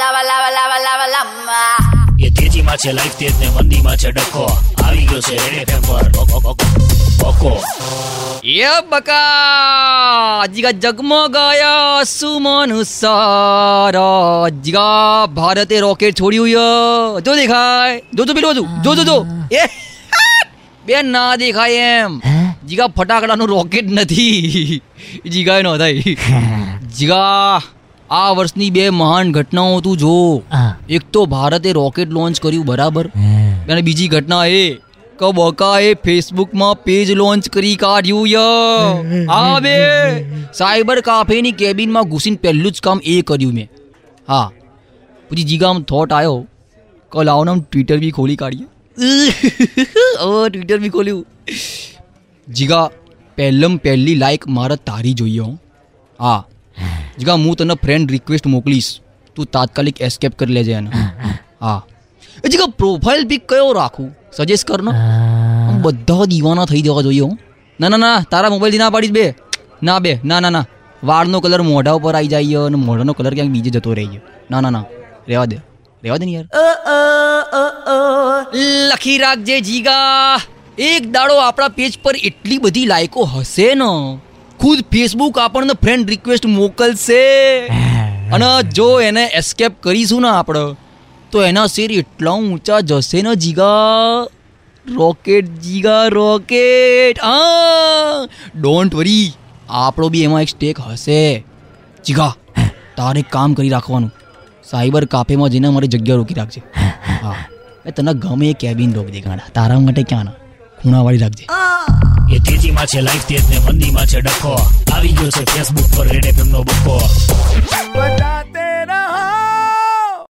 lava, લાવા લાવા લાવા lava. એ તેજીમાં છે લાઈફ તેજ ને મંદીમાં છે ડખો. આવી ગયો છે રેડ એફએમ પર. ઓકો એ બકા જીગા જગમગાયા સુમન સારા જીગા ભારતે રોકેટ છોડ્યું ય. જો દેખાય જો જો પેલું જો જો જો. એ બે ના દેખાય એમ. જીગા ફટાકડાનું રોકેટ નથી. જીગા નો થાય. જીગા આ વર્ષની બે મહાન ઘટનાઓ તું જો. એક તો ભારતે રોકેટ લોન્ચ કર્યું બરાબર? અને બીજી ઘટના એ કે બકાએ ફેસબુકમાં પેજ લોન્ચ કરી કાઢ્યું ય. હા બે સાયબર કાફેની કેબિનમાં ઘૂસીને પહેલું જ કામ એ કર્યું મેં. હા. પછી જીગામ થોટ આવ્યો કે લાવો ને ટ્વિટર બી ખોલી કાઢીએ. ઓ ટ્વિટર બી ખોલ્યું. જીગા પહેલમ પહેલી લાઈક મારે તારી જોઈએ હો. હા. જીગા હું તને ફ્રેન્ડ રિક્વેસ્ટ મોકલીશ તું તાત્કાલિક એસ્કેપ કરી લેજે એને હા એ જગા પ્રોફાઇલ પિક કયો રાખું સજેસ્ટ કર ને બધા દીવાના થઈ જવા જોઈએ હો ના ના ના તારા મોબાઈલથી ના પાડીશ બે ના બે ના ના ના વાળનો કલર મોઢા ઉપર આવી જાય અને મોઢાનો કલર ક્યાંક બીજે જતો રહી ગયો ના ના ના રહેવા દે રહેવા દે ને યાર લખી રાખજે જીગા એક દાડો આપણા પેજ પર એટલી બધી લાયકો હશે ને ખુદ ફેસબુક આપણને ફ્રેન્ડ રિક્વેસ્ટ મોકલશે. અને જો એને એસ્કેપ કરીશું ને આપણે તો એના શેર એટલા ઊંચા જશે ને જીગા. રોકેટ જીગા રોકેટ હા ડોન્ટ વરી આપણો બી એમાં એક સ્ટેક હશે. જીગા તારે કામ કરી રાખવાનું. સાયબર કાફેમાં જઈને મારી જગ્યા રોકી રાખજે. હા એ તને ગમે એ કેબિન રોકી દે ગાડા. તારા માટે ક્યાં ના? ખૂણાવાળી રાખજે. એ તેજીમાં છે લાઈફ તેજ ને મંદીમાં છે, ડખો. આવી ગયો છે ફેસબુક પર રેડ એફએમ નો બકો